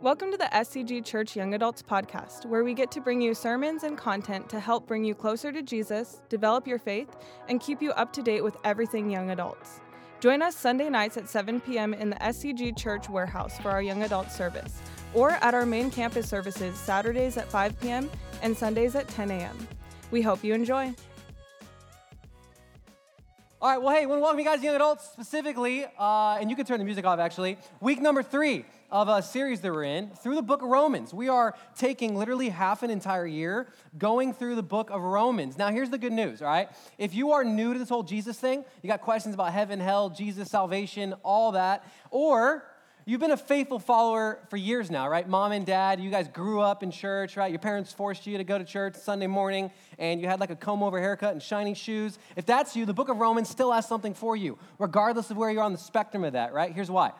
Welcome to the SCG Church Young Adults Podcast, where we get to bring you sermons and content to help bring you closer to Jesus, develop your faith, and keep you up to date with everything young adults. Join us Sunday nights at 7 p.m. in the SCG Church Warehouse for our young adult service, or at our main campus services Saturdays at 5 p.m. and Sundays at 10 a.m. We hope you enjoy. All right, well, hey, we want to welcome you guys, young adults, specifically, uh, and you can turn the music off actually. Week number three of a series that we're in through the book of Romans. We are taking literally half an entire year going through the book of Romans. Now, here's the good news, all right? If you are new to this whole Jesus thing, you got questions about heaven, hell, Jesus, salvation, all that, or You've been a faithful follower for years now, right? Mom and dad, you guys grew up in church, right? Your parents forced you to go to church Sunday morning, and you had like a comb over haircut and shiny shoes. If that's you, the book of Romans still has something for you, regardless of where you're on the spectrum of that, right? Here's why.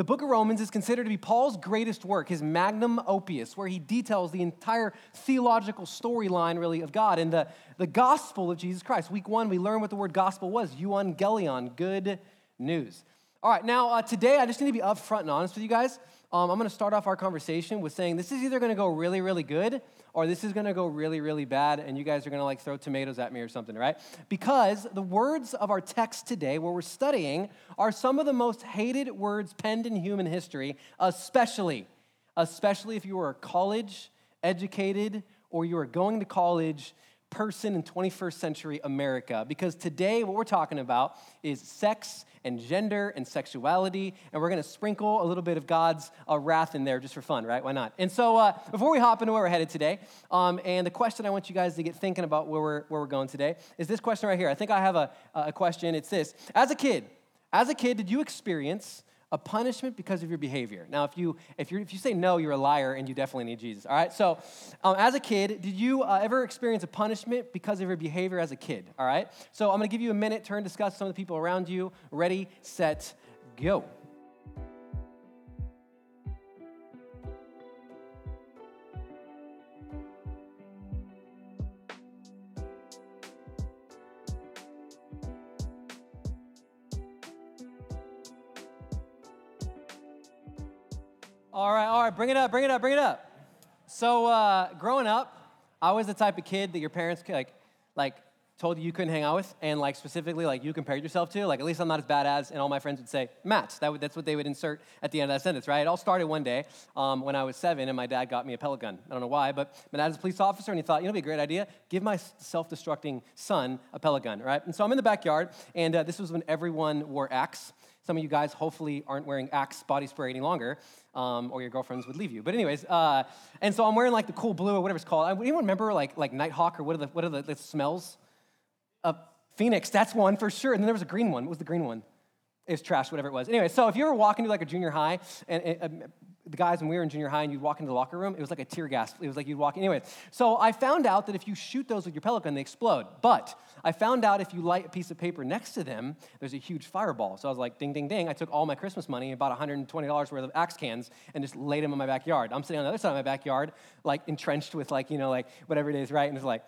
The book of Romans is considered to be Paul's greatest work, his magnum opus, where he details the entire theological storyline, really, of God and the, the gospel of Jesus Christ. Week one, we learned what the word gospel was euangelion, good news. All right, now uh, today I just need to be upfront and honest with you guys. Um, I'm going to start off our conversation with saying this is either going to go really, really good or this is going to go really, really bad, and you guys are going to like throw tomatoes at me or something, right? Because the words of our text today, where we're studying, are some of the most hated words penned in human history, especially, especially if you were a college educated or you are going to college person in 21st century America. Because today, what we're talking about is sex and gender and sexuality, and we're going to sprinkle a little bit of God's uh, wrath in there just for fun, right? Why not? And so, uh, before we hop into where we're headed today, um, and the question I want you guys to get thinking about where we're, where we're going today is this question right here. I think I have a, a question. It's this As a kid, as a kid, did you experience a punishment because of your behavior. Now, if you if you if you say no, you're a liar, and you definitely need Jesus. All right. So, um, as a kid, did you uh, ever experience a punishment because of your behavior as a kid? All right. So, I'm going to give you a minute Turn, discuss some of the people around you. Ready, set, go. All right, all right, bring it up, bring it up, bring it up. So, uh, growing up, I was the type of kid that your parents like, like told you you couldn't hang out with, and like specifically like you compared yourself to. Like at least I'm not as bad as, and all my friends would say Matt. That would, that's what they would insert at the end of that sentence, right? It all started one day um, when I was seven, and my dad got me a pellet gun. I don't know why, but my dad is a police officer, and he thought, you know, it'd be a great idea. Give my self-destructing son a pellet gun, right? And so I'm in the backyard, and uh, this was when everyone wore Axe. Some of you guys hopefully aren't wearing Axe body spray any longer, um, or your girlfriends would leave you. But anyways, uh, and so I'm wearing like the cool blue or whatever it's called. Anyone remember like like Nighthawk or what are the what are the, the smells? Uh, Phoenix, that's one for sure. And then there was a green one. What was the green one? It was trash, whatever it was. Anyway, so if you ever walk into like a junior high, and, and, the guys when we were in junior high and you'd walk into the locker room, it was like a tear gas. It was like you'd walk. Anyway, so I found out that if you shoot those with your pellet they explode. But I found out if you light a piece of paper next to them, there's a huge fireball. So I was like, ding, ding, ding. I took all my Christmas money, about $120 worth of axe cans, and just laid them in my backyard. I'm sitting on the other side of my backyard, like entrenched with like, you know, like whatever it is, right? And it's like,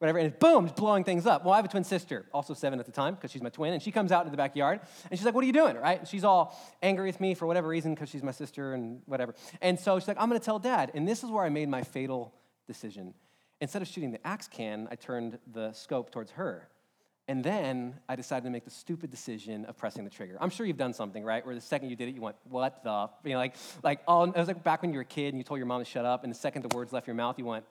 whatever, and boom, it's blowing things up. Well, I have a twin sister, also seven at the time, because she's my twin, and she comes out into the backyard, and she's like, what are you doing, right? And she's all angry with me for whatever reason, because she's my sister and whatever. And so she's like, I'm gonna tell dad. And this is where I made my fatal decision. Instead of shooting the axe can, I turned the scope towards her. And then I decided to make the stupid decision of pressing the trigger. I'm sure you've done something, right? Where the second you did it, you went, "What the?" You know, like, like, oh, it was like back when you were a kid and you told your mom to shut up, and the second the words left your mouth, you went,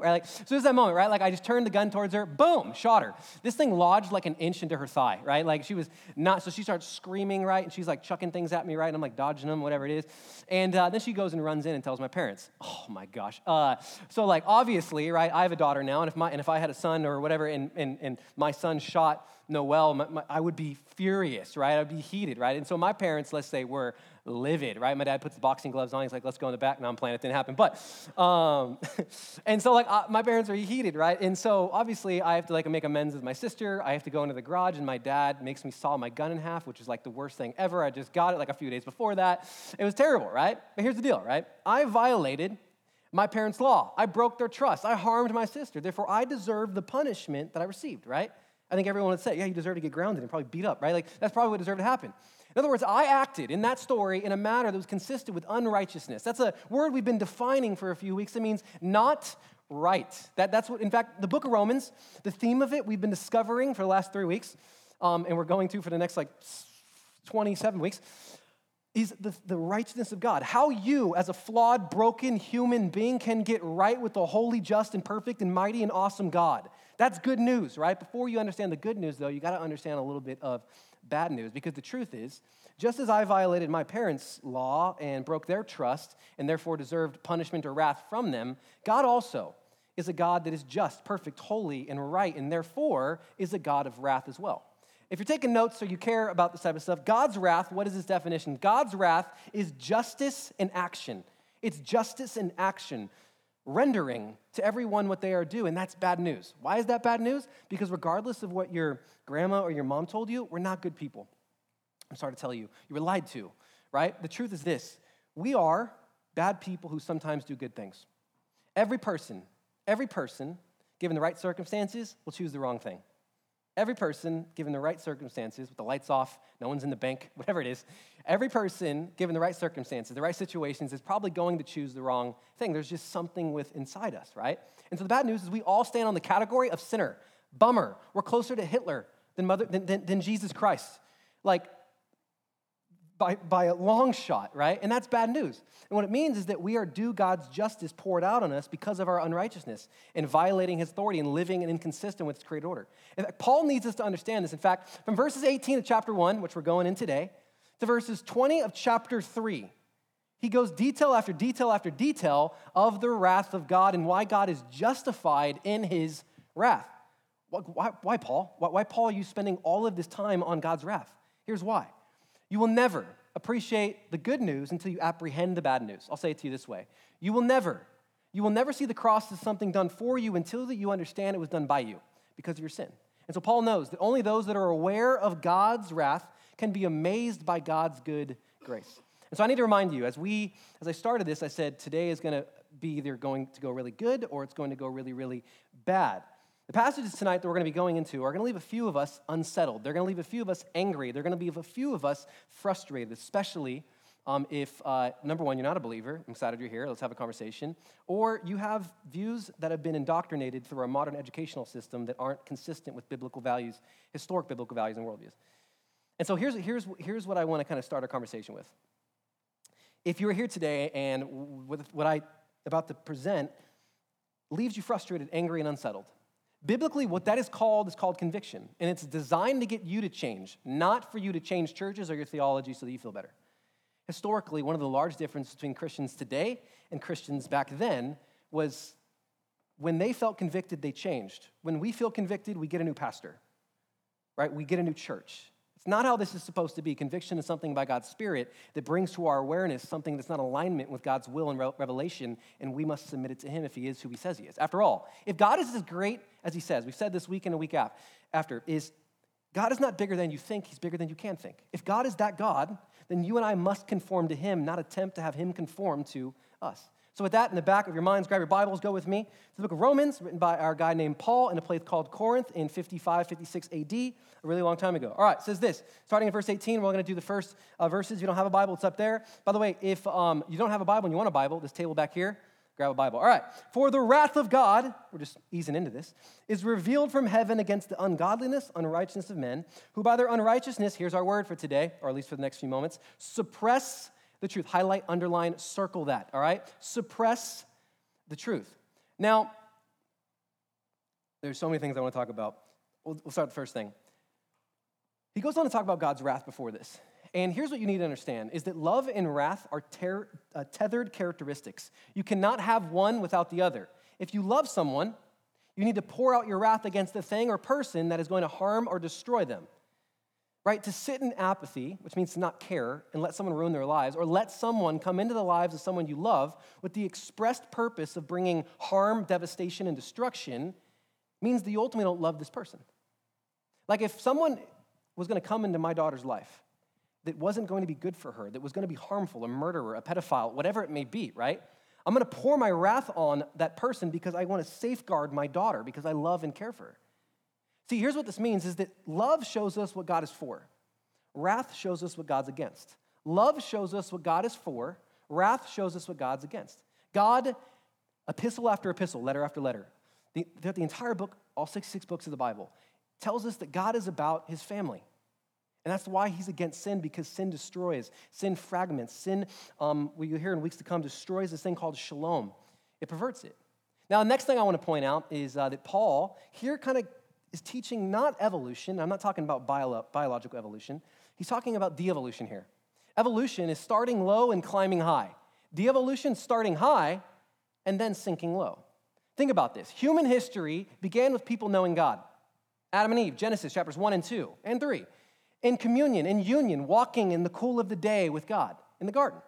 right? Like, so there's that moment, right? Like I just turned the gun towards her, boom, shot her. This thing lodged like an inch into her thigh, right? Like she was not, so she starts screaming, right? And she's like chucking things at me, right? And I'm like dodging them, whatever it is. And uh, then she goes and runs in and tells my parents. Oh my gosh. Uh, so like obviously, right? I have a daughter now, and if my and if I had a son or whatever, and and, and my son shot Noel, my, my, I would be furious, right? I'd be heated, right? And so my parents, let's say, were livid, right? My dad puts the boxing gloves on. He's like, let's go in the back. Now I'm playing. It didn't happen. But, um, and so like uh, my parents are heated, right? And so obviously I have to like make amends with my sister. I have to go into the garage and my dad makes me saw my gun in half, which is like the worst thing ever. I just got it like a few days before that. It was terrible, right? But here's the deal, right? I violated my parents' law. I broke their trust. I harmed my sister. Therefore, I deserve the punishment that I received, right? I think everyone would say, yeah, you deserve to get grounded and probably beat up, right? Like, that's probably what deserved to happen. In other words, I acted in that story in a manner that was consistent with unrighteousness. That's a word we've been defining for a few weeks. It means not right. That, that's what, in fact, the book of Romans, the theme of it, we've been discovering for the last three weeks, um, and we're going to for the next like 27 weeks, is the, the righteousness of God. How you, as a flawed, broken human being, can get right with the holy, just, and perfect, and mighty, and awesome God. That's good news, right? Before you understand the good news, though, you got to understand a little bit of bad news because the truth is, just as I violated my parents' law and broke their trust and therefore deserved punishment or wrath from them, God also is a God that is just, perfect, holy, and right, and therefore is a God of wrath as well. If you're taking notes or you care about this type of stuff, God's wrath, what is his definition? God's wrath is justice in action. It's justice in action, rendering to everyone what they are due, and that's bad news. Why is that bad news? Because regardless of what your grandma or your mom told you, we're not good people. I'm sorry to tell you, you were lied to, right? The truth is this we are bad people who sometimes do good things. Every person, every person, given the right circumstances, will choose the wrong thing. Every person, given the right circumstances, with the lights off, no one's in the bank, whatever it is, every person, given the right circumstances, the right situations, is probably going to choose the wrong thing. There's just something with inside us, right? And so the bad news is we all stand on the category of sinner. Bummer. We're closer to Hitler than, mother, than, than, than Jesus Christ. Like, by, by a long shot, right? And that's bad news. And what it means is that we are due God's justice poured out on us because of our unrighteousness and violating his authority and living and inconsistent with his created order. In fact, Paul needs us to understand this. In fact, from verses 18 of chapter 1, which we're going in today, to verses 20 of chapter 3, he goes detail after detail after detail of the wrath of God and why God is justified in his wrath. Why, why Paul? Why, why, Paul, are you spending all of this time on God's wrath? Here's why. You will never appreciate the good news until you apprehend the bad news. I'll say it to you this way. You will never, you will never see the cross as something done for you until that you understand it was done by you because of your sin. And so Paul knows that only those that are aware of God's wrath can be amazed by God's good grace. And so I need to remind you, as we, as I started this, I said today is going to be either going to go really good or it's going to go really, really bad. The passages tonight that we're going to be going into are going to leave a few of us unsettled. They're going to leave a few of us angry. They're going to leave a few of us frustrated, especially um, if, uh, number one, you're not a believer. I'm excited you're here. Let's have a conversation. Or you have views that have been indoctrinated through our modern educational system that aren't consistent with biblical values, historic biblical values and worldviews. And so here's, here's, here's what I want to kind of start our conversation with. If you're here today and what I about to present leaves you frustrated, angry, and unsettled, Biblically, what that is called is called conviction, and it's designed to get you to change, not for you to change churches or your theology so that you feel better. Historically, one of the large differences between Christians today and Christians back then was when they felt convicted, they changed. When we feel convicted, we get a new pastor, right? We get a new church. It's not how this is supposed to be. Conviction is something by God's Spirit that brings to our awareness something that's not alignment with God's will and revelation, and we must submit it to Him if He is who He says He is. After all, if God is as great as He says, we've said this week and a week after, is God is not bigger than you think, He's bigger than you can think. If God is that God, then you and I must conform to Him, not attempt to have Him conform to us. So, with that in the back of your minds, grab your Bibles, go with me to the book of Romans, written by our guy named Paul in a place called Corinth in 55, 56 AD, a really long time ago. All right, says this, starting in verse 18, we're going to do the first uh, verses. If you don't have a Bible, it's up there. By the way, if um, you don't have a Bible and you want a Bible, this table back here, grab a Bible. All right, for the wrath of God, we're just easing into this, is revealed from heaven against the ungodliness, unrighteousness of men, who by their unrighteousness, here's our word for today, or at least for the next few moments, suppress the truth. Highlight, underline, circle that, all right? Suppress the truth. Now, there's so many things I want to talk about. We'll, we'll start the first thing. He goes on to talk about God's wrath before this. And here's what you need to understand is that love and wrath are ter- uh, tethered characteristics. You cannot have one without the other. If you love someone, you need to pour out your wrath against the thing or person that is going to harm or destroy them right? To sit in apathy, which means to not care and let someone ruin their lives, or let someone come into the lives of someone you love with the expressed purpose of bringing harm, devastation, and destruction, means that you ultimately don't love this person. Like if someone was going to come into my daughter's life that wasn't going to be good for her, that was going to be harmful, a murderer, a pedophile, whatever it may be, right? I'm going to pour my wrath on that person because I want to safeguard my daughter because I love and care for her. See, here's what this means is that love shows us what God is for. Wrath shows us what God's against. Love shows us what God is for. Wrath shows us what God's against. God, epistle after epistle, letter after letter, the, the entire book, all 66 books of the Bible, tells us that God is about his family. And that's why he's against sin, because sin destroys, sin fragments, sin, um, we hear in weeks to come, destroys this thing called shalom. It perverts it. Now, the next thing I want to point out is uh, that Paul here kind of is teaching not evolution. I'm not talking about bio- biological evolution. He's talking about de evolution here. Evolution is starting low and climbing high. De evolution starting high and then sinking low. Think about this. Human history began with people knowing God. Adam and Eve, Genesis chapters 1 and 2 and 3 in communion, in union, walking in the cool of the day with God in the garden.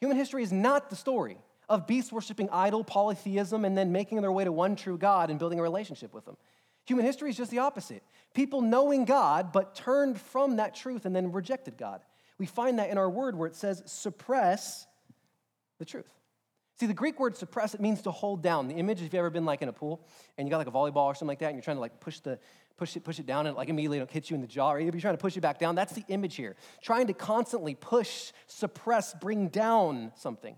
Human history is not the story of beast worshiping idol polytheism and then making their way to one true God and building a relationship with Him. Human history is just the opposite. People knowing God, but turned from that truth and then rejected God. We find that in our word where it says suppress the truth. See, the Greek word suppress, it means to hold down. The image, if you've ever been like in a pool and you got like a volleyball or something like that, and you're trying to like push the push it, push it down, and like immediately it'll hit you in the jaw, or you're trying to push it back down, that's the image here. Trying to constantly push, suppress, bring down something.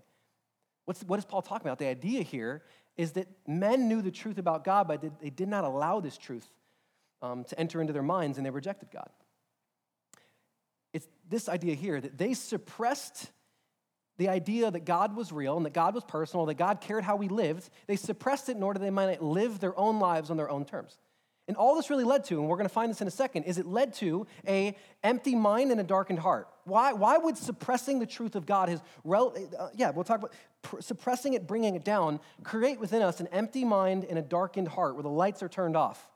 What's, what is Paul talking about? The idea here is that men knew the truth about God, but they did not allow this truth um, to enter into their minds, and they rejected God. It's this idea here that they suppressed the idea that God was real and that God was personal, that God cared how we lived. They suppressed it in order that they might live their own lives on their own terms. And all this really led to, and we're going to find this in a second, is it led to a empty mind and a darkened heart. Why, why would suppressing the truth of God, his, rel- uh, yeah, we'll talk about pr- suppressing it, bringing it down, create within us an empty mind and a darkened heart where the lights are turned off?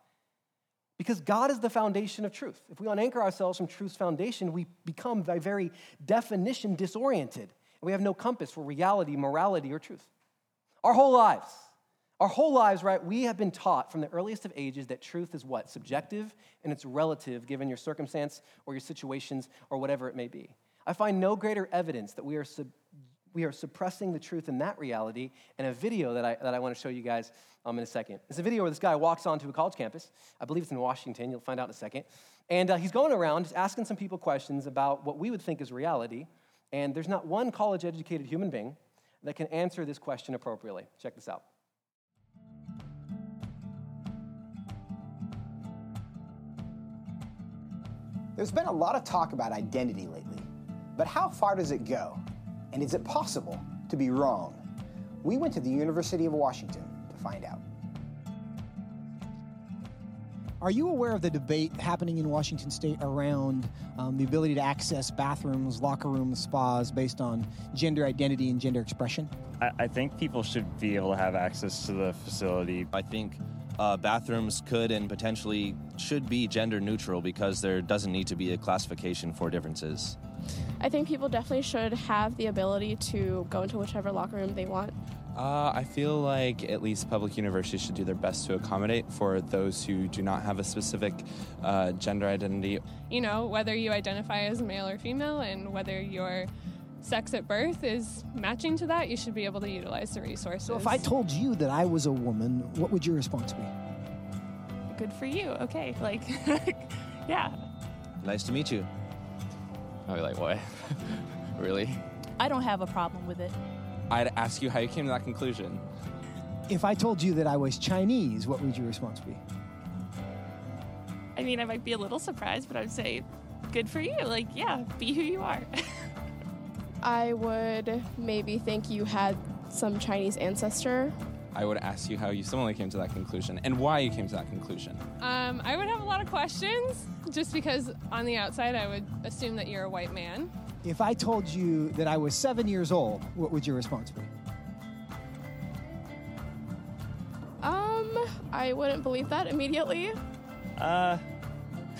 Because God is the foundation of truth. If we unanchor ourselves from truth's foundation, we become by very definition disoriented. And we have no compass for reality, morality, or truth. Our whole lives, our whole lives, right, we have been taught from the earliest of ages that truth is what? Subjective and it's relative given your circumstance or your situations or whatever it may be. I find no greater evidence that we are, sub- we are suppressing the truth in that reality in a video that I, that I want to show you guys um, in a second. It's a video where this guy walks onto a college campus. I believe it's in Washington. You'll find out in a second. And uh, he's going around just asking some people questions about what we would think is reality. And there's not one college educated human being that can answer this question appropriately. Check this out. There's been a lot of talk about identity lately, but how far does it go? And is it possible to be wrong? We went to the University of Washington to find out. Are you aware of the debate happening in Washington state around um, the ability to access bathrooms, locker rooms, spas based on gender identity and gender expression? I, I think people should be able to have access to the facility. I think uh, bathrooms could and potentially should be gender neutral because there doesn't need to be a classification for differences. I think people definitely should have the ability to go into whichever locker room they want. Uh, I feel like at least public universities should do their best to accommodate for those who do not have a specific uh, gender identity. You know, whether you identify as male or female and whether your sex at birth is matching to that, you should be able to utilize the resources. So if I told you that I was a woman, what would your response be? Good for you. Okay. Like, yeah. Nice to meet you. I'll be like, what? really? I don't have a problem with it. I'd ask you how you came to that conclusion. If I told you that I was Chinese, what would your response be? I mean, I might be a little surprised, but I'd say, good for you. Like, yeah, be who you are. I would maybe think you had some Chinese ancestor. I would ask you how you similarly came to that conclusion and why you came to that conclusion. Um, I would have a lot of questions just because on the outside I would assume that you're a white man. If I told you that I was seven years old, what would your response be? Um, I wouldn't believe that immediately. Uh,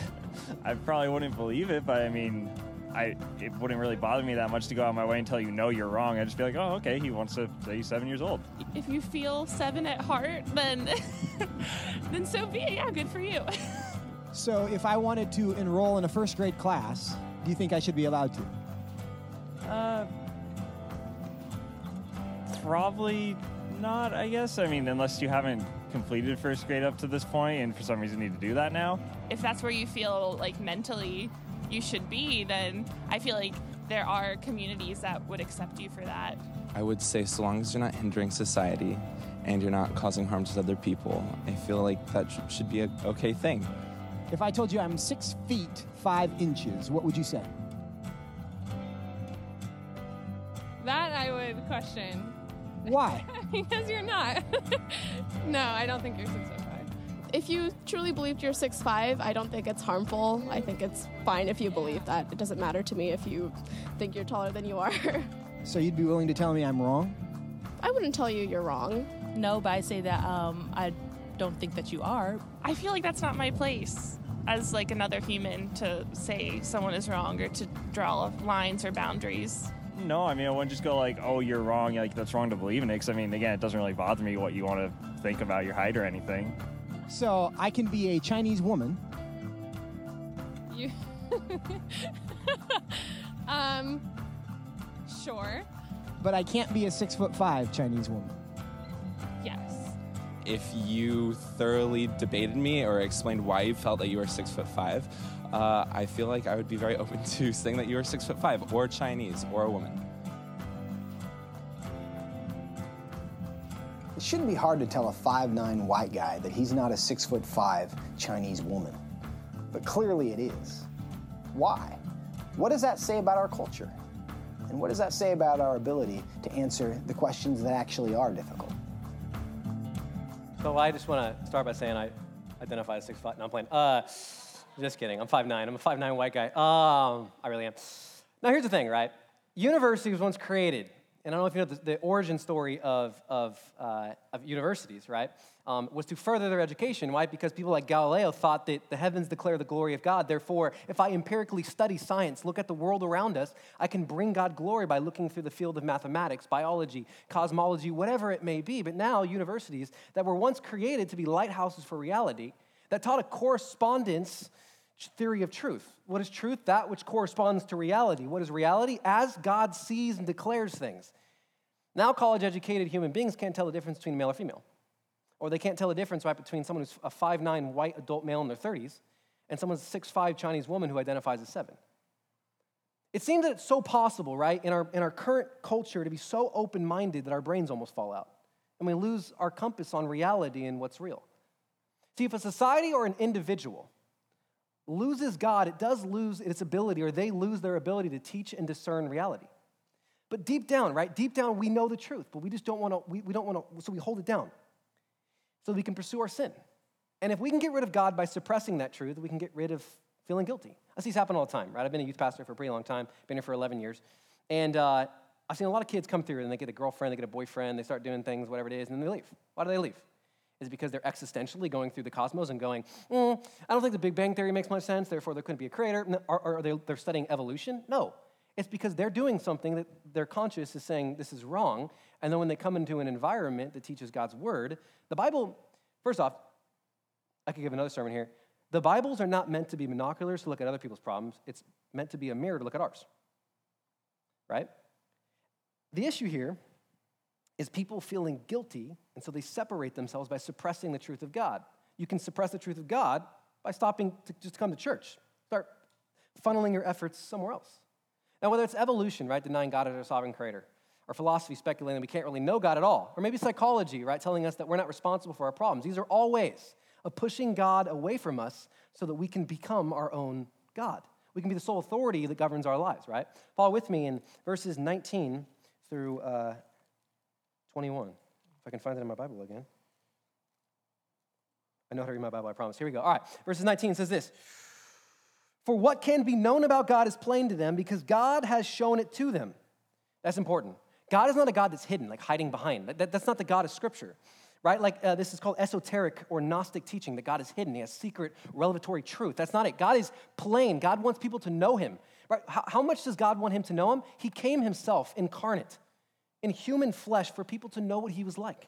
I probably wouldn't believe it, but I mean, I it wouldn't really bother me that much to go out my way and tell you no, you're wrong. I'd just be like, oh, okay, he wants to say he's seven years old. If you feel seven at heart, then then so be it. Yeah, good for you. So if I wanted to enroll in a first grade class, do you think I should be allowed to? Uh, probably not, I guess. I mean, unless you haven't completed first grade up to this point and for some reason need to do that now. If that's where you feel like mentally you should be, then I feel like there are communities that would accept you for that. I would say, so long as you're not hindering society and you're not causing harm to other people, I feel like that sh- should be a okay thing. If I told you I'm six feet five inches, what would you say? That I would question. Why? because you're not. no, I don't think you're six foot five. If you truly believed you're 6'5, I don't think it's harmful. I think it's fine if you believe that. It doesn't matter to me if you think you're taller than you are. So you'd be willing to tell me I'm wrong? I wouldn't tell you you're wrong. No, but I say that um, I don't think that you are. I feel like that's not my place as like another human to say someone is wrong or to draw lines or boundaries. No, I mean, I wouldn't just go like, oh, you're wrong. Like, that's wrong to believe in it. Because, I mean, again, it doesn't really bother me what you want to think about your height or anything. So I can be a Chinese woman. You. um. Sure. But I can't be a six foot five Chinese woman. Yes. If you thoroughly debated me or explained why you felt that you were six foot five, uh, I feel like I would be very open to saying that you were six foot five, or Chinese, or a woman. Shouldn't be hard to tell a 5'9 white guy that he's not a 6'5 Chinese woman. But clearly it is. Why? What does that say about our culture? And what does that say about our ability to answer the questions that actually are difficult? So I just want to start by saying I identify as six foot. No, I'm playing. Uh, just kidding. I'm 5'9". I'm a 5'9 white guy. Um, I really am. Now here's the thing, right? University was once created, and I don't know if you know the, the origin story of, of, uh, of universities, right? Um, was to further their education. Why? Because people like Galileo thought that the heavens declare the glory of God. Therefore, if I empirically study science, look at the world around us, I can bring God glory by looking through the field of mathematics, biology, cosmology, whatever it may be. But now, universities that were once created to be lighthouses for reality, that taught a correspondence theory of truth. What is truth? That which corresponds to reality. What is reality? As God sees and declares things. Now, college educated human beings can't tell the difference between male or female. Or they can't tell the difference right between someone who's a 5'9 white adult male in their 30s and someone's a 6'5 Chinese woman who identifies as 7. It seems that it's so possible, right, in our, in our current culture to be so open minded that our brains almost fall out. And we lose our compass on reality and what's real. See, if a society or an individual loses God, it does lose its ability, or they lose their ability to teach and discern reality. But deep down, right? Deep down, we know the truth, but we just don't want to, we, we don't want to, so we hold it down so we can pursue our sin. And if we can get rid of God by suppressing that truth, we can get rid of feeling guilty. I see this happen all the time, right? I've been a youth pastor for a pretty long time, been here for 11 years. And uh, I've seen a lot of kids come through and they get a girlfriend, they get a boyfriend, they start doing things, whatever it is, and then they leave. Why do they leave? Is because they're existentially going through the cosmos and going, mm, I don't think the Big Bang Theory makes much sense, therefore there couldn't be a creator. Or, they, they're studying evolution? No. It's because they're doing something that their conscious is saying this is wrong. And then when they come into an environment that teaches God's word, the Bible, first off, I could give another sermon here. The Bibles are not meant to be binoculars to look at other people's problems, it's meant to be a mirror to look at ours. Right? The issue here is people feeling guilty, and so they separate themselves by suppressing the truth of God. You can suppress the truth of God by stopping to just come to church. Start funneling your efforts somewhere else. Now, whether it's evolution, right, denying God as our sovereign creator, or philosophy speculating we can't really know God at all, or maybe psychology, right, telling us that we're not responsible for our problems, these are all ways of pushing God away from us so that we can become our own God. We can be the sole authority that governs our lives, right? Follow with me in verses 19 through uh, 21. If I can find it in my Bible again. I know how to read my Bible, I promise. Here we go. All right, verses 19 says this For what can be known about God is plain to them because God has shown it to them. That's important. God is not a God that's hidden, like hiding behind. That, that's not the God of Scripture, right? Like uh, this is called esoteric or Gnostic teaching that God is hidden. He has secret, revelatory truth. That's not it. God is plain. God wants people to know Him. Right? How, how much does God want Him to know Him? He came Himself incarnate in human flesh for people to know what He was like.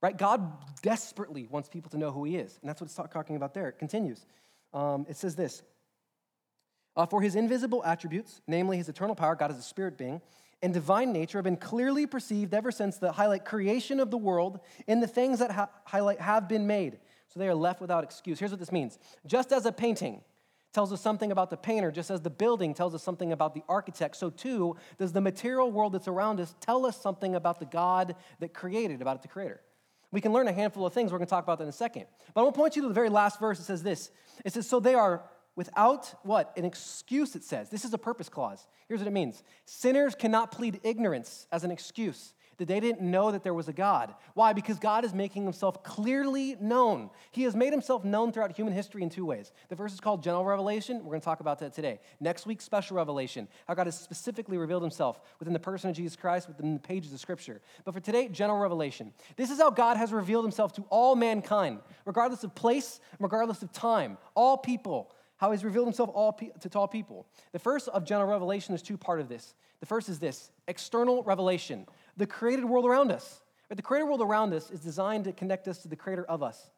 Right? God desperately wants people to know who He is. And that's what it's talking about there. It continues. Um, it says this uh, For His invisible attributes, namely His eternal power, God is a spirit being, and divine nature have been clearly perceived ever since the highlight creation of the world in the things that ha- highlight have been made. So they are left without excuse. Here's what this means just as a painting tells us something about the painter, just as the building tells us something about the architect, so too does the material world that's around us tell us something about the God that created, about the creator. We can learn a handful of things. We're going to talk about that in a second. But I want to point you to the very last verse. It says this It says, So they are without what? An excuse, it says. This is a purpose clause. Here's what it means Sinners cannot plead ignorance as an excuse that they didn't know that there was a God. Why? Because God is making himself clearly known. He has made himself known throughout human history in two ways. The first is called general revelation. We're going to talk about that today. Next week, special revelation, how God has specifically revealed himself within the person of Jesus Christ, within the pages of Scripture. But for today, general revelation. This is how God has revealed himself to all mankind, regardless of place, regardless of time, all people how he's revealed himself all pe- to all people. The first of general revelation, there's two part of this. The first is this external revelation the created world around us. Right? The created world around us is designed to connect us to the creator of us.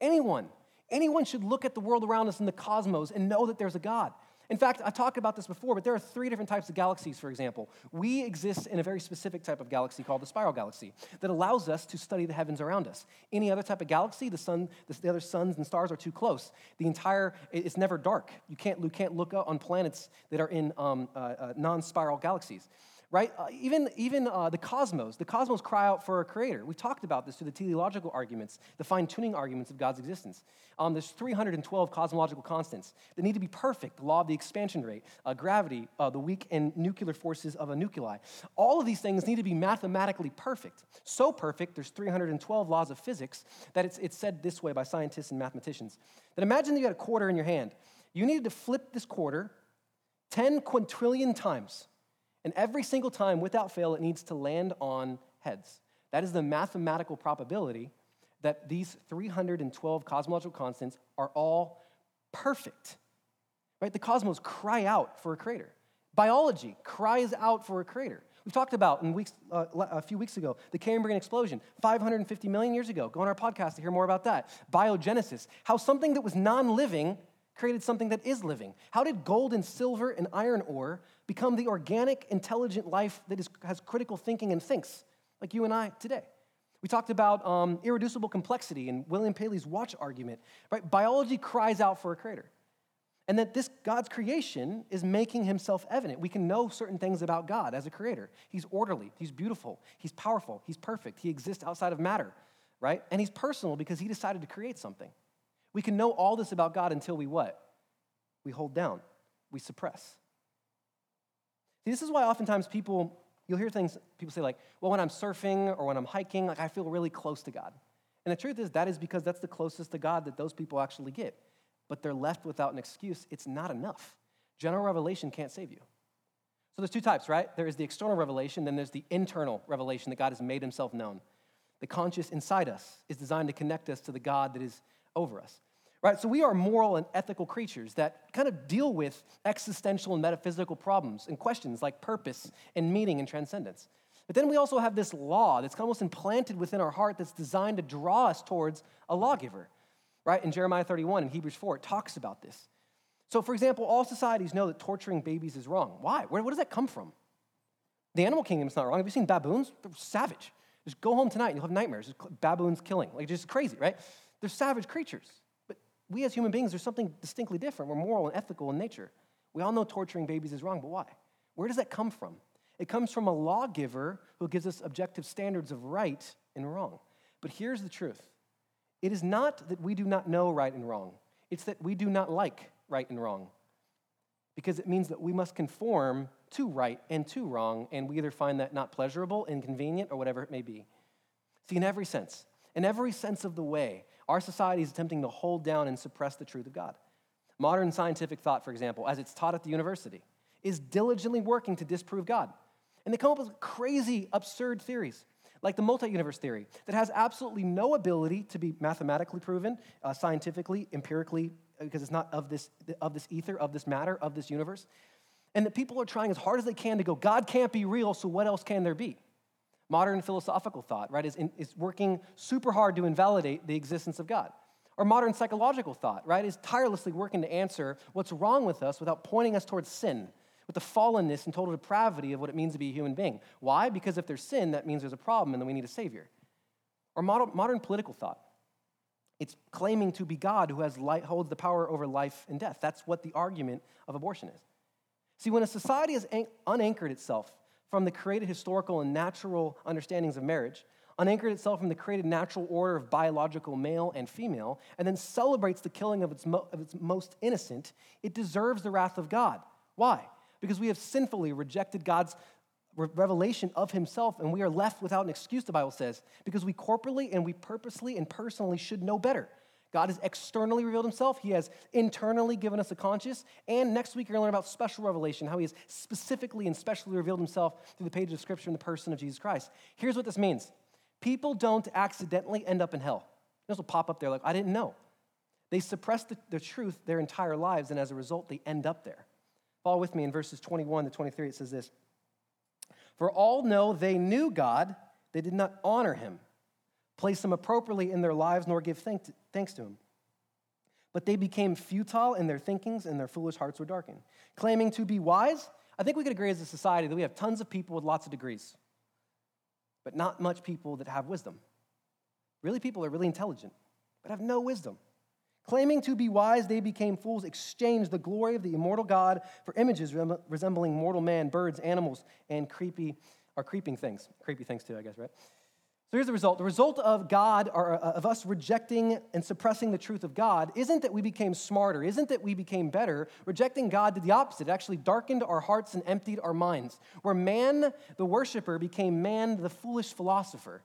Anyone, anyone should look at the world around us in the cosmos and know that there's a God. In fact, I've talked about this before, but there are three different types of galaxies, for example. We exist in a very specific type of galaxy called the spiral galaxy that allows us to study the heavens around us. Any other type of galaxy, the sun, the other suns and stars are too close. The entire, it's never dark. You can't, you can't look on planets that are in um, uh, uh, non spiral galaxies right? Uh, even even uh, the cosmos, the cosmos cry out for a creator. We've talked about this through the teleological arguments, the fine tuning arguments of God's existence. Um, there's 312 cosmological constants that need to be perfect the law of the expansion rate, uh, gravity, uh, the weak and nuclear forces of a nuclei. All of these things need to be mathematically perfect. So perfect, there's 312 laws of physics that it's, it's said this way by scientists and mathematicians. That imagine that you had a quarter in your hand. You needed to flip this quarter 10 quintillion times and every single time, without fail, it needs to land on heads. That is the mathematical probability that these 312 cosmological constants are all perfect. Right? The cosmos cry out for a creator. Biology cries out for a creator. We talked about in weeks, uh, a few weeks ago the Cambrian explosion, 550 million years ago. Go on our podcast to hear more about that. Biogenesis, how something that was non living created something that is living? How did gold and silver and iron ore become the organic, intelligent life that is, has critical thinking and thinks, like you and I today? We talked about um, irreducible complexity and William Paley's watch argument. Right? Biology cries out for a creator. And that this God's creation is making himself evident. We can know certain things about God as a creator. He's orderly, he's beautiful, he's powerful, he's perfect, he exists outside of matter, right? And he's personal because he decided to create something. We can know all this about God until we what? We hold down, we suppress. See, this is why oftentimes people, you'll hear things, people say, like, well, when I'm surfing or when I'm hiking, like, I feel really close to God. And the truth is, that is because that's the closest to God that those people actually get. But they're left without an excuse. It's not enough. General revelation can't save you. So there's two types, right? There is the external revelation, then there's the internal revelation that God has made himself known. The conscious inside us is designed to connect us to the God that is over us. Right? So we are moral and ethical creatures that kind of deal with existential and metaphysical problems and questions like purpose and meaning and transcendence. But then we also have this law that's almost implanted within our heart that's designed to draw us towards a lawgiver. Right? In Jeremiah 31 and Hebrews 4, it talks about this. So, for example, all societies know that torturing babies is wrong. Why? Where, where does that come from? The animal kingdom is not wrong. Have you seen baboons? They're savage. Just go home tonight and you'll have nightmares. Baboons killing. Like, just crazy, right? They're savage creatures we as human beings are something distinctly different. We're moral and ethical in nature. We all know torturing babies is wrong, but why? Where does that come from? It comes from a lawgiver who gives us objective standards of right and wrong. But here's the truth it is not that we do not know right and wrong, it's that we do not like right and wrong. Because it means that we must conform to right and to wrong, and we either find that not pleasurable, inconvenient, or whatever it may be. See, in every sense, in every sense of the way, our society is attempting to hold down and suppress the truth of God. Modern scientific thought, for example, as it's taught at the university, is diligently working to disprove God. And they come up with crazy, absurd theories, like the multi universe theory, that has absolutely no ability to be mathematically proven, uh, scientifically, empirically, because it's not of this, of this ether, of this matter, of this universe. And that people are trying as hard as they can to go, God can't be real, so what else can there be? Modern philosophical thought, right, is, in, is working super hard to invalidate the existence of God. Or modern psychological thought, right, is tirelessly working to answer what's wrong with us without pointing us towards sin, with the fallenness and total depravity of what it means to be a human being. Why? Because if there's sin, that means there's a problem and then we need a savior. Or modern, modern political thought. It's claiming to be God who has light, holds the power over life and death. That's what the argument of abortion is. See, when a society has unanchored itself from the created historical and natural understandings of marriage, unanchored itself from the created natural order of biological male and female, and then celebrates the killing of its, mo- of its most innocent, it deserves the wrath of God. Why? Because we have sinfully rejected God's revelation of himself, and we are left without an excuse, the Bible says, because we corporately and we purposely and personally should know better. God has externally revealed himself. He has internally given us a conscience. And next week, you're going to learn about special revelation, how he has specifically and specially revealed himself through the pages of Scripture in the person of Jesus Christ. Here's what this means people don't accidentally end up in hell. This will pop up there like, I didn't know. They suppress the, the truth their entire lives, and as a result, they end up there. Follow with me in verses 21 to 23. It says this For all know they knew God, they did not honor him, place him appropriately in their lives, nor give thanks to him. But they became futile in their thinkings, and their foolish hearts were darkened. Claiming to be wise, I think we could agree as a society that we have tons of people with lots of degrees, but not much people that have wisdom. Really, people are really intelligent, but have no wisdom. Claiming to be wise, they became fools, exchanged the glory of the immortal God for images resembling mortal man, birds, animals, and creepy or creeping things. Creepy things too, I guess, right? So here's the result. The result of God, or uh, of us rejecting and suppressing the truth of God, isn't that we became smarter, isn't that we became better. Rejecting God did the opposite. It actually darkened our hearts and emptied our minds. Where man, the worshiper, became man, the foolish philosopher.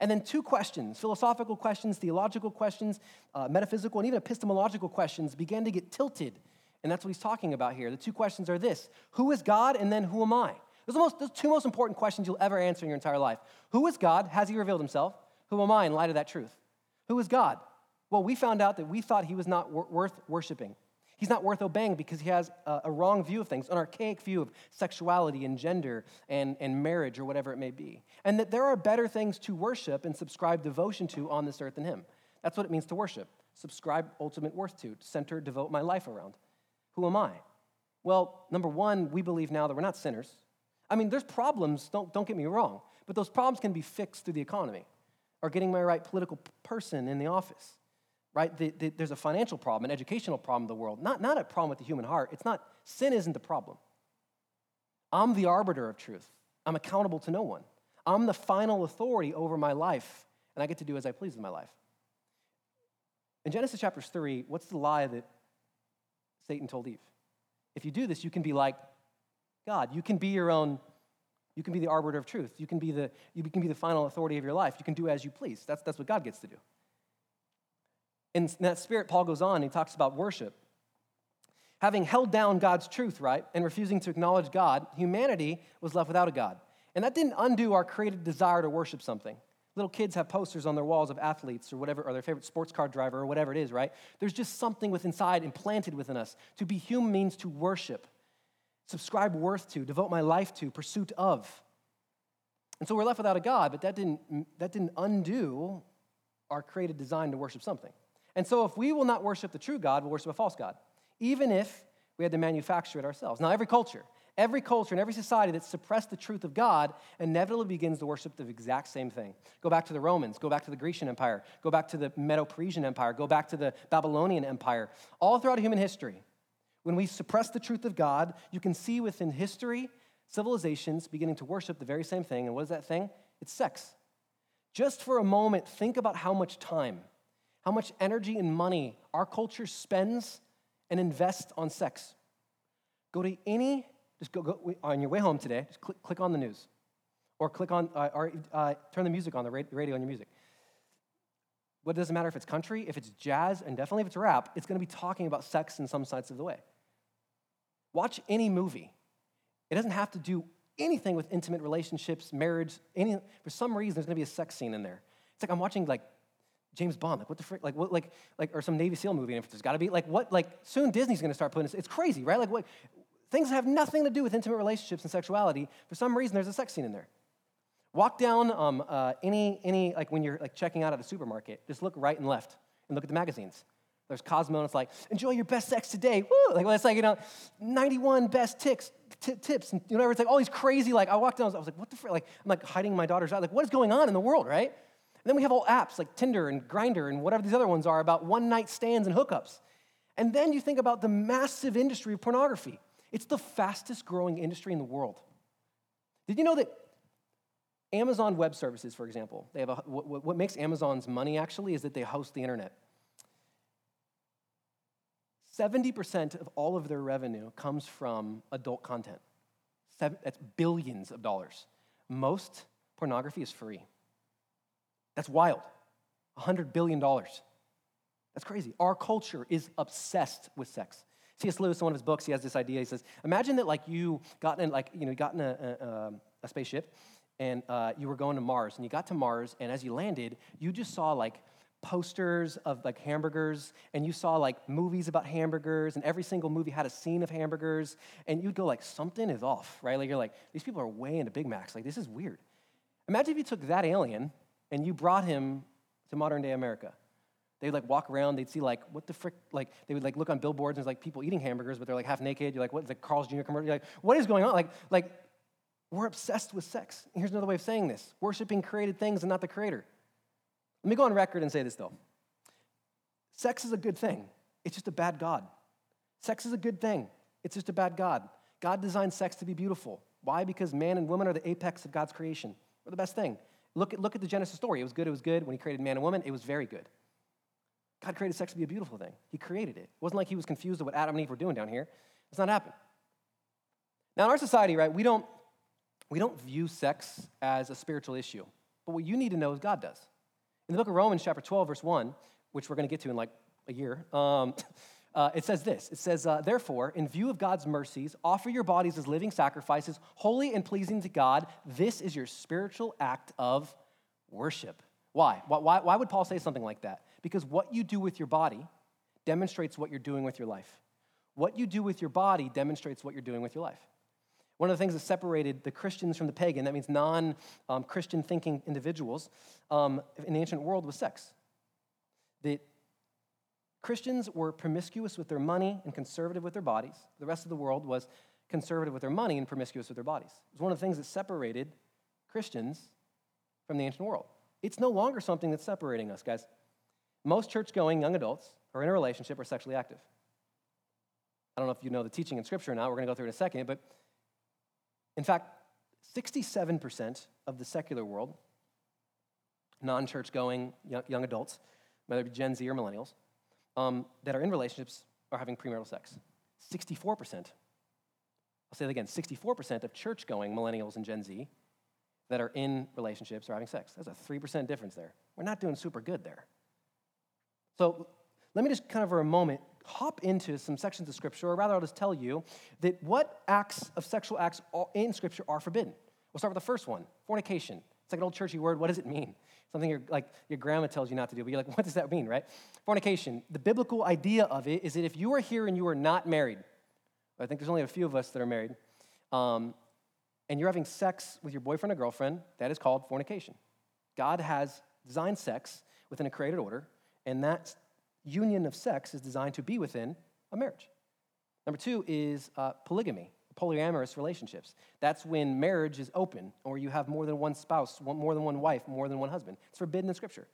And then two questions philosophical questions, theological questions, uh, metaphysical, and even epistemological questions began to get tilted. And that's what he's talking about here. The two questions are this Who is God, and then who am I? Those are the most, those two most important questions you'll ever answer in your entire life. Who is God? Has he revealed himself? Who am I in light of that truth? Who is God? Well, we found out that we thought he was not wor- worth worshiping. He's not worth obeying because he has a, a, wrong view of things, an archaic view of sexuality and gender and, and marriage or whatever it may be. And that there are better things to worship and subscribe devotion to on this earth than him. That's what it means to worship. Subscribe ultimate worth to, center, devote my life around. Who am I? Well, number one, we believe now that we're not sinners. I mean, there's problems, don't, don't get me wrong, but those problems can be fixed through the economy or getting my right political person in the office right? The, the, there's a financial problem, an educational problem in the world, not, not a problem with the human heart. It's not, sin isn't the problem. I'm the arbiter of truth. I'm accountable to no one. I'm the final authority over my life, and I get to do as I please with my life. In Genesis chapter 3, what's the lie that Satan told Eve? If you do this, you can be like God. You can be your own, you can be the arbiter of truth. You can be the, you can be the final authority of your life. You can do as you please. That's, that's what God gets to do. In that spirit, Paul goes on, he talks about worship. Having held down God's truth, right, and refusing to acknowledge God, humanity was left without a God. And that didn't undo our created desire to worship something. Little kids have posters on their walls of athletes or whatever, or their favorite sports car driver or whatever it is, right? There's just something with inside implanted within us. To be human means to worship, subscribe worth to, devote my life to, pursuit of. And so we're left without a God, but that didn't, that didn't undo our created design to worship something. And so, if we will not worship the true God, we'll worship a false God, even if we had to manufacture it ourselves. Now, every culture, every culture and every society that suppressed the truth of God inevitably begins to worship the exact same thing. Go back to the Romans, go back to the Grecian Empire, go back to the Medo Persian Empire, go back to the Babylonian Empire. All throughout human history, when we suppress the truth of God, you can see within history civilizations beginning to worship the very same thing. And what is that thing? It's sex. Just for a moment, think about how much time how much energy and money our culture spends and invests on sex. Go to any, just go, go on your way home today, just click, click on the news or click on, uh, or uh, turn the music on, the radio on your music. What doesn't matter if it's country, if it's jazz, and definitely if it's rap, it's going to be talking about sex in some sides of the way. Watch any movie. It doesn't have to do anything with intimate relationships, marriage, any, for some reason, there's going to be a sex scene in there. It's like I'm watching like James Bond, like what the frick, like what, like, like, or some Navy SEAL movie. And if there's got to be, like, what, like, soon Disney's going to start putting. It's crazy, right? Like, what, things have nothing to do with intimate relationships and sexuality. For some reason, there's a sex scene in there. Walk down um, uh, any, any, like when you're like checking out at a supermarket, just look right and left and look at the magazines. There's Cosmo, and it's like, enjoy your best sex today. Woo! Like, it's like, you know, 91 best tics, t- tips. And, you know, it's like all these crazy, like, I walked down, I was like, what the frick? Like, I'm like hiding my daughter's eye. Like, what is going on in the world, right? And then we have all apps like Tinder and Grindr and whatever these other ones are about one night stands and hookups. And then you think about the massive industry of pornography. It's the fastest growing industry in the world. Did you know that Amazon Web Services, for example, they have a, what, what makes Amazon's money actually is that they host the internet. 70% of all of their revenue comes from adult content. That's billions of dollars. Most pornography is free. That's wild. $100 billion. That's crazy. Our culture is obsessed with sex. C.S. Lewis, in one of his books, he has this idea. He says, imagine that like you got in, like, you know, you got in a, a, a spaceship and uh, you were going to Mars and you got to Mars and as you landed, you just saw like posters of like hamburgers and you saw like movies about hamburgers and every single movie had a scene of hamburgers and you'd go like something is off right? Like you're like these people are way into big macs. Like this is weird. Imagine if you took that alien and you brought him to modern day america. They'd like walk around they'd see like what the frick like they would like look on billboards and like people eating hamburgers but they're like half naked. You're like what the carl's jr commercial? You're like what is going on? Like like we're obsessed with sex. Here's another way of saying this. Worshiping created things and not the creator let me go on record and say this though. Sex is a good thing. It's just a bad God. Sex is a good thing. It's just a bad God. God designed sex to be beautiful. Why? Because man and woman are the apex of God's creation. We're the best thing. Look at, look at the Genesis story. It was good, it was good. When he created man and woman, it was very good. God created sex to be a beautiful thing. He created it. It wasn't like he was confused of what Adam and Eve were doing down here. It's not happening. Now, in our society, right, we don't, we don't view sex as a spiritual issue. But what you need to know is God does. In the book of Romans, chapter 12, verse 1, which we're going to get to in like a year, um, uh, it says this It says, uh, Therefore, in view of God's mercies, offer your bodies as living sacrifices, holy and pleasing to God. This is your spiritual act of worship. Why? Why, why would Paul say something like that? Because what you do with your body demonstrates what you're doing with your life. What you do with your body demonstrates what you're doing with your life. One of the things that separated the Christians from the pagan, that means non um, Christian thinking individuals um, in the ancient world, was sex. The Christians were promiscuous with their money and conservative with their bodies. The rest of the world was conservative with their money and promiscuous with their bodies. It was one of the things that separated Christians from the ancient world. It's no longer something that's separating us, guys. Most church going young adults are in a relationship or sexually active. I don't know if you know the teaching in Scripture or not. We're going to go through it in a second, but in fact, 67% of the secular world, non church going young, adults, whether it be Gen Z or millennials, um, that are in relationships are having premarital sex. 64%. I'll say it again 64% of church going millennials and Gen Z that are in relationships are having sex. That's a 3% difference there. We're not doing super good there. So let me just kind of for a moment hop into some sections of Scripture, or rather, I'll just tell you that what acts of sexual acts in Scripture are forbidden. We'll start with the first one fornication. It's like an old churchy word. What does it mean? Something your, like your grandma tells you not to do, but you're like, what does that mean, right? Fornication. The biblical idea of it is that if you are here and you are not married, I think there's only a few of us that are married, um, and you're having sex with your boyfriend or girlfriend, that is called fornication. God has designed sex within a created order, and that union of sex is designed to be within a marriage. Number two is uh, polygamy, polyamorous relationships. That's when marriage is open, or you have more than one spouse, more than one wife, more than one husband. It's forbidden in Scripture.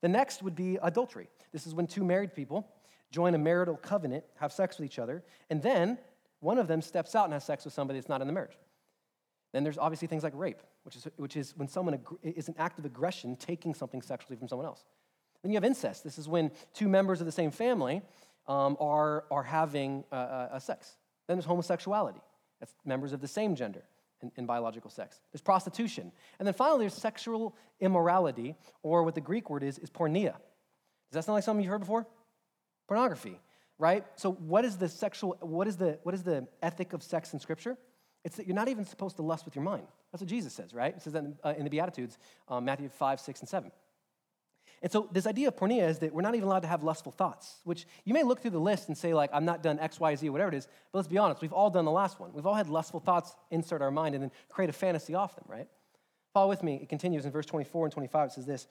The next would be adultery. This is when two married people join a marital covenant, have sex with each other, and then one of them steps out and has sex with somebody that's not in the marriage. Then there's obviously things like rape, which is, which is when someone ag- is an act of aggression taking something sexually from someone else. Then you have incest. This is when two members of the same family um, are, are having uh, uh, sex. Then there's homosexuality. That's members of the same gender in, in, biological sex. There's prostitution. And then finally, there's sexual immorality, or what the Greek word is, is porneia. Does that sound like something you've heard before? Pornography, right? So what is the sexual, what is the, what is the ethic of sex in Scripture? It's that you're not even supposed to lust with your mind. That's what Jesus says, right? It says that in, uh, in the Beatitudes, um, Matthew 5, 6, and 7. And so this idea of porneia is that we're not even allowed to have lustful thoughts, which you may look through the list and say, like, I'm not done X, Y, Z, whatever it is, but let's be honest, we've all done the last one. We've all had lustful thoughts insert our mind and then create a fantasy off them, right? Follow with me. It continues in verse 24 and 25. It says this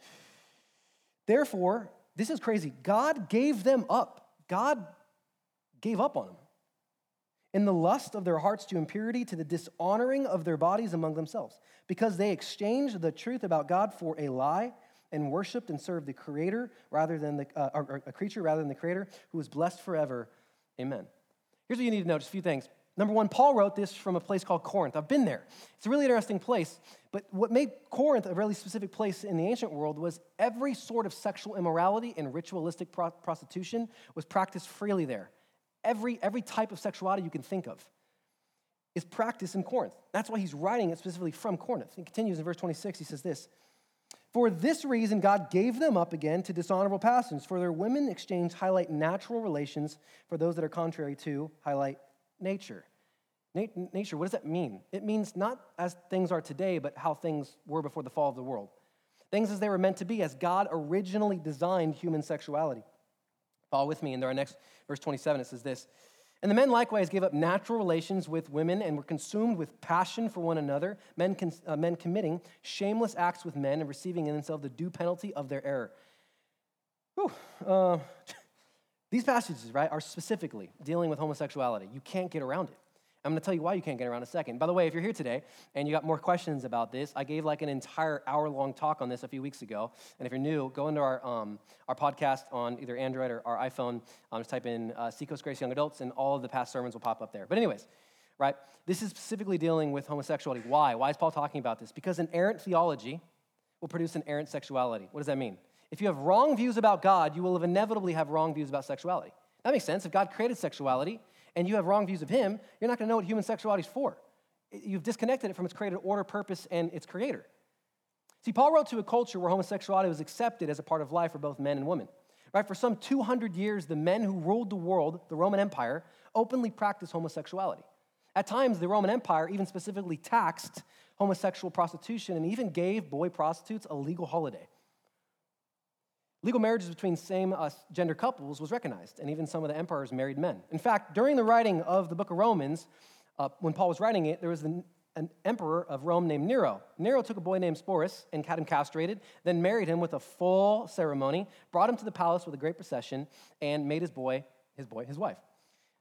Therefore, this is crazy. God gave them up. God gave up on them. In the lust of their hearts to impurity, to the dishonoring of their bodies among themselves, because they exchanged the truth about God for a lie and worshiped and served the Creator rather than the, uh, or, or a creature rather than the Creator, who is blessed forever. Amen. Here's what you need to know just a few things. Number one, Paul wrote this from a place called Corinth. I've been there. It's a really interesting place. But what made Corinth a really specific place in the ancient world was every sort of sexual immorality and ritualistic pro- prostitution was practiced freely there. Every, every type of sexuality you can think of is practiced in Corinth. That's why he's writing it specifically from Corinth. He continues in verse 26, he says this For this reason, God gave them up again to dishonorable passions, for their women exchange highlight natural relations for those that are contrary to highlight nature. nature, what does that mean? It means not as things are today, but how things were before the fall of the world. Things as they were meant to be, as God originally designed human sexuality. Follow with me in our next verse 27. It says this And the men likewise gave up natural relations with women and were consumed with passion for one another, men, uh, men committing shameless acts with men and receiving in themselves the due penalty of their error. Whew, uh, these passages, right, are specifically dealing with homosexuality. You can't get around it. I'm going to tell you why you can't get around in a second. By the way, if you're here today and you got more questions about this, I gave like an entire hour long talk on this a few weeks ago. And if you're new, go into our, um, our podcast on either Android or our iPhone. Um, just type in uh, Seacoast Grace Young Adults, and all of the past sermons will pop up there. But, anyways, right, this is specifically dealing with homosexuality. Why? Why is Paul talking about this? Because an errant theology will produce an errant sexuality. What does that mean? If you have wrong views about God, you will inevitably have wrong views about sexuality. That makes sense. If God created sexuality, and you have wrong views of him, you're not going to know what human sexuality is for. You've disconnected it from its created order, purpose, and its creator. See, Paul wrote to a culture where homosexuality was accepted as a part of life for both men and women. Right? For some 200 years, the men who ruled the world, the Roman Empire, openly practiced homosexuality. At times, the Roman Empire even specifically taxed homosexual prostitution and even gave boy prostitutes a legal holiday. Legal marriages between same uh, gender couples was recognized, and even some of the emperors married men. In fact, during the writing of the book of Romans, uh, when Paul was writing it, there was an, an, emperor of Rome named Nero. Nero took a boy named Sporus and had him castrated, then married him with a full ceremony, brought him to the palace with a great procession, and made his boy his boy his wife.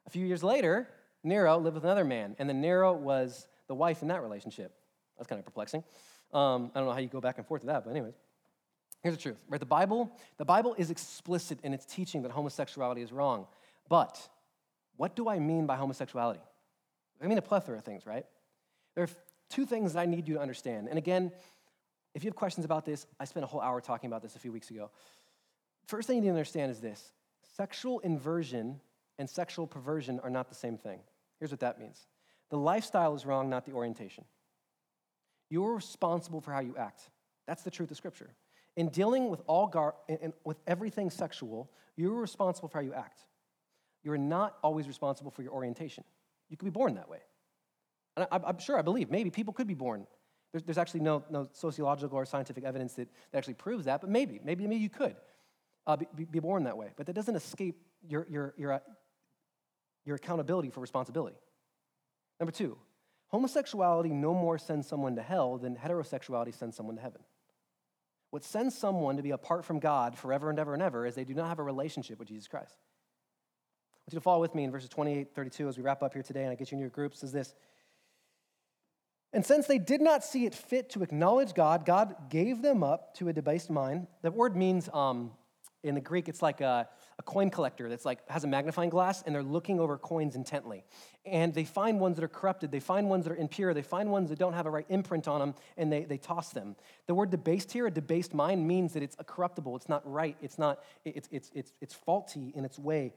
A few years later, Nero lived with another man, and then Nero was the wife in that relationship. That's kind of perplexing. Um, I don't know how you go back and forth to that, but anyways. Here's the truth, right? The Bible, the Bible is explicit in its teaching that homosexuality is wrong. But what do I mean by homosexuality? I mean a plethora of things, right? There are two things that I need you to understand. And again, if you have questions about this, I spent a whole hour talking about this a few weeks ago. First thing you need to understand is this sexual inversion and sexual perversion are not the same thing. Here's what that means the lifestyle is wrong, not the orientation. You're responsible for how you act. That's the truth of Scripture. In dealing with all gar- and with everything sexual, you're responsible for how you act. You're not always responsible for your orientation. You could be born that way. And I, am sure, I believe, maybe people could be born. There's, there's actually no, no, sociological or scientific evidence that, that actually proves that, but maybe, maybe, maybe you could uh, be, be, born that way. But that doesn't escape your, your, your, uh, your accountability for responsibility. Number two, homosexuality no more sends someone to hell than heterosexuality sends someone to heaven. What sends someone to be apart from God forever and ever and ever is they do not have a relationship with Jesus Christ. I want you to follow with me in verses 28 32 as we wrap up here today and I get you in your groups. is this. And since they did not see it fit to acknowledge God, God gave them up to a debased mind. The word means um, in the Greek, it's like a, a, coin collector that's like has a magnifying glass and they're looking over coins intently. And they find ones that are corrupted, they find ones that are impure, they find ones that don't have a right imprint on them, and they, they toss them. The word debased here, a debased mind, means that it's corruptible, it's not right, it's not, it's, it's, it's, it's faulty in its way.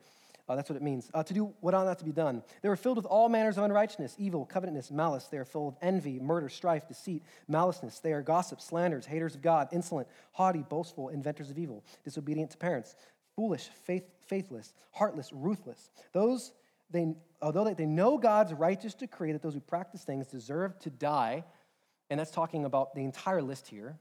Uh, that's what it means. Uh, to do what ought not to be done. They were filled with all manners of unrighteousness, evil, covetousness, malice. They are full of envy, murder, strife, deceit, maliceness. They are gossips, slanders, haters of God, insolent, haughty, boastful, inventors of evil, disobedient to parents, foolish, faith, faithless, heartless, ruthless. Those they, although they know God's righteous decree that those who practice things deserve to die, and that's talking about the entire list here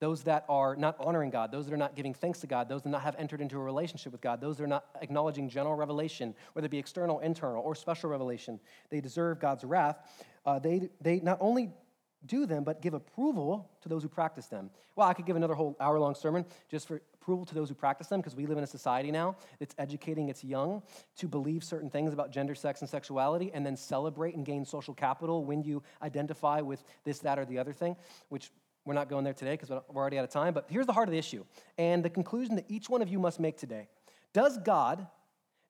those that are not honoring God, those that are not giving thanks to God, those that not have entered into a relationship with God, those that are not acknowledging general revelation, whether it be external, internal, or special revelation, they deserve God's wrath. Uh, they, they not only do them, but give approval to those who practice them. Well, I could give another whole hour long sermon just for approval to those who practice them because we live in a society now that's educating its young to believe certain things about gender, sex, and sexuality and then celebrate and gain social capital when you identify with this, that, or the other thing, which we're not going there today because we're already out of time. But here's the heart of the issue and the conclusion that each one of you must make today. Does God,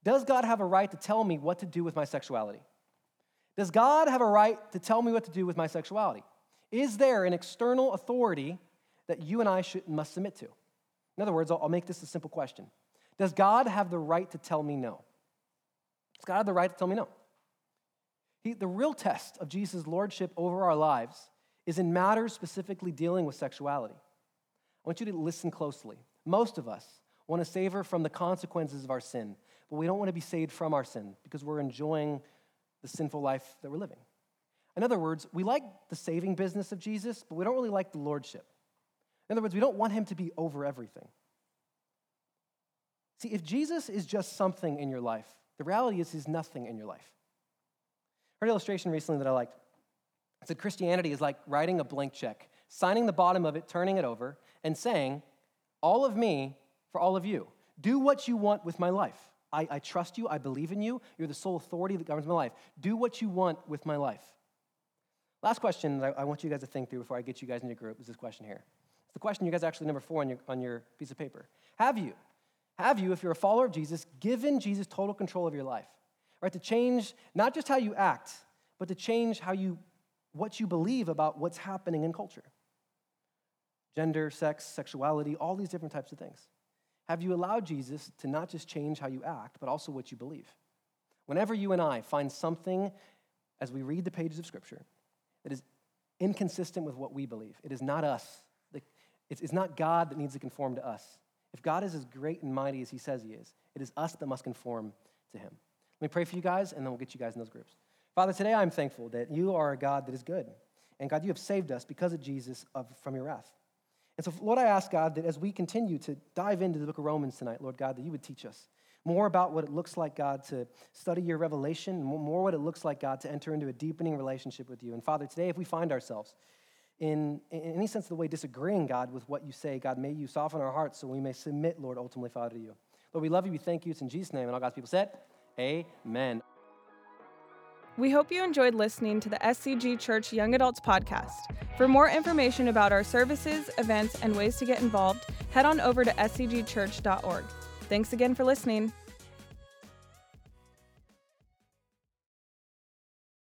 does God have a right to tell me what to do with my sexuality? Does God have a right to tell me what to do with my sexuality? Is there an external authority that you and I should, must submit to? In other words, I'll, I'll make this a simple question Does God have the right to tell me no? Does God have the right to tell me no? He, the real test of Jesus' lordship over our lives is in matters specifically dealing with sexuality. I want you to listen closely. Most of us want to savor from the consequences of our sin, but we don't want to be saved from our sin because we're enjoying the sinful life that we're living. In other words, we like the saving business of Jesus, but we don't really like the lordship. In other words, we don't want him to be over everything. See, if Jesus is just something in your life, the reality is he's nothing in your life. I heard an illustration recently that I liked. It said Christianity is like writing a blank check, signing the bottom of it, turning it over, and saying, All of me for all of you. Do what you want with my life. I, I trust you. I believe in you. You're the sole authority that governs my life. Do what you want with my life. Last question that I, I want you guys to think through before I get you guys in your group is this question here. It's the question you guys actually number four on your, on your piece of paper. Have you, have you, if you're a follower of Jesus, given Jesus total control of your life? Right, to change not just how you act, but to change how you, what you believe about what's happening in culture. Gender, sex, sexuality, all these different types of things. Have you allowed Jesus to not just change how you act, but also what you believe? Whenever you and I find something as we read the pages of Scripture that is inconsistent with what we believe, it is not us. It's not God that needs to conform to us. If God is as great and mighty as He says He is, it is us that must conform to Him. Let me pray for you guys, and then we'll get you guys in those groups. Father, today I'm thankful that you are a God that is good. And God, you have saved us because of Jesus from your wrath. And so, Lord, I ask God that as we continue to dive into the book of Romans tonight, Lord God, that you would teach us more about what it looks like, God, to study your revelation, more what it looks like, God, to enter into a deepening relationship with you. And Father, today, if we find ourselves in, in any sense of the way disagreeing, God, with what you say, God, may you soften our hearts so we may submit, Lord, ultimately, Father, to you. Lord, we love you. We thank you. It's in Jesus' name. And all God's people said, Amen. We hope you enjoyed listening to the SCG Church Young Adults podcast. For more information about our services, events, and ways to get involved, head on over to scgchurch.org. Thanks again for listening.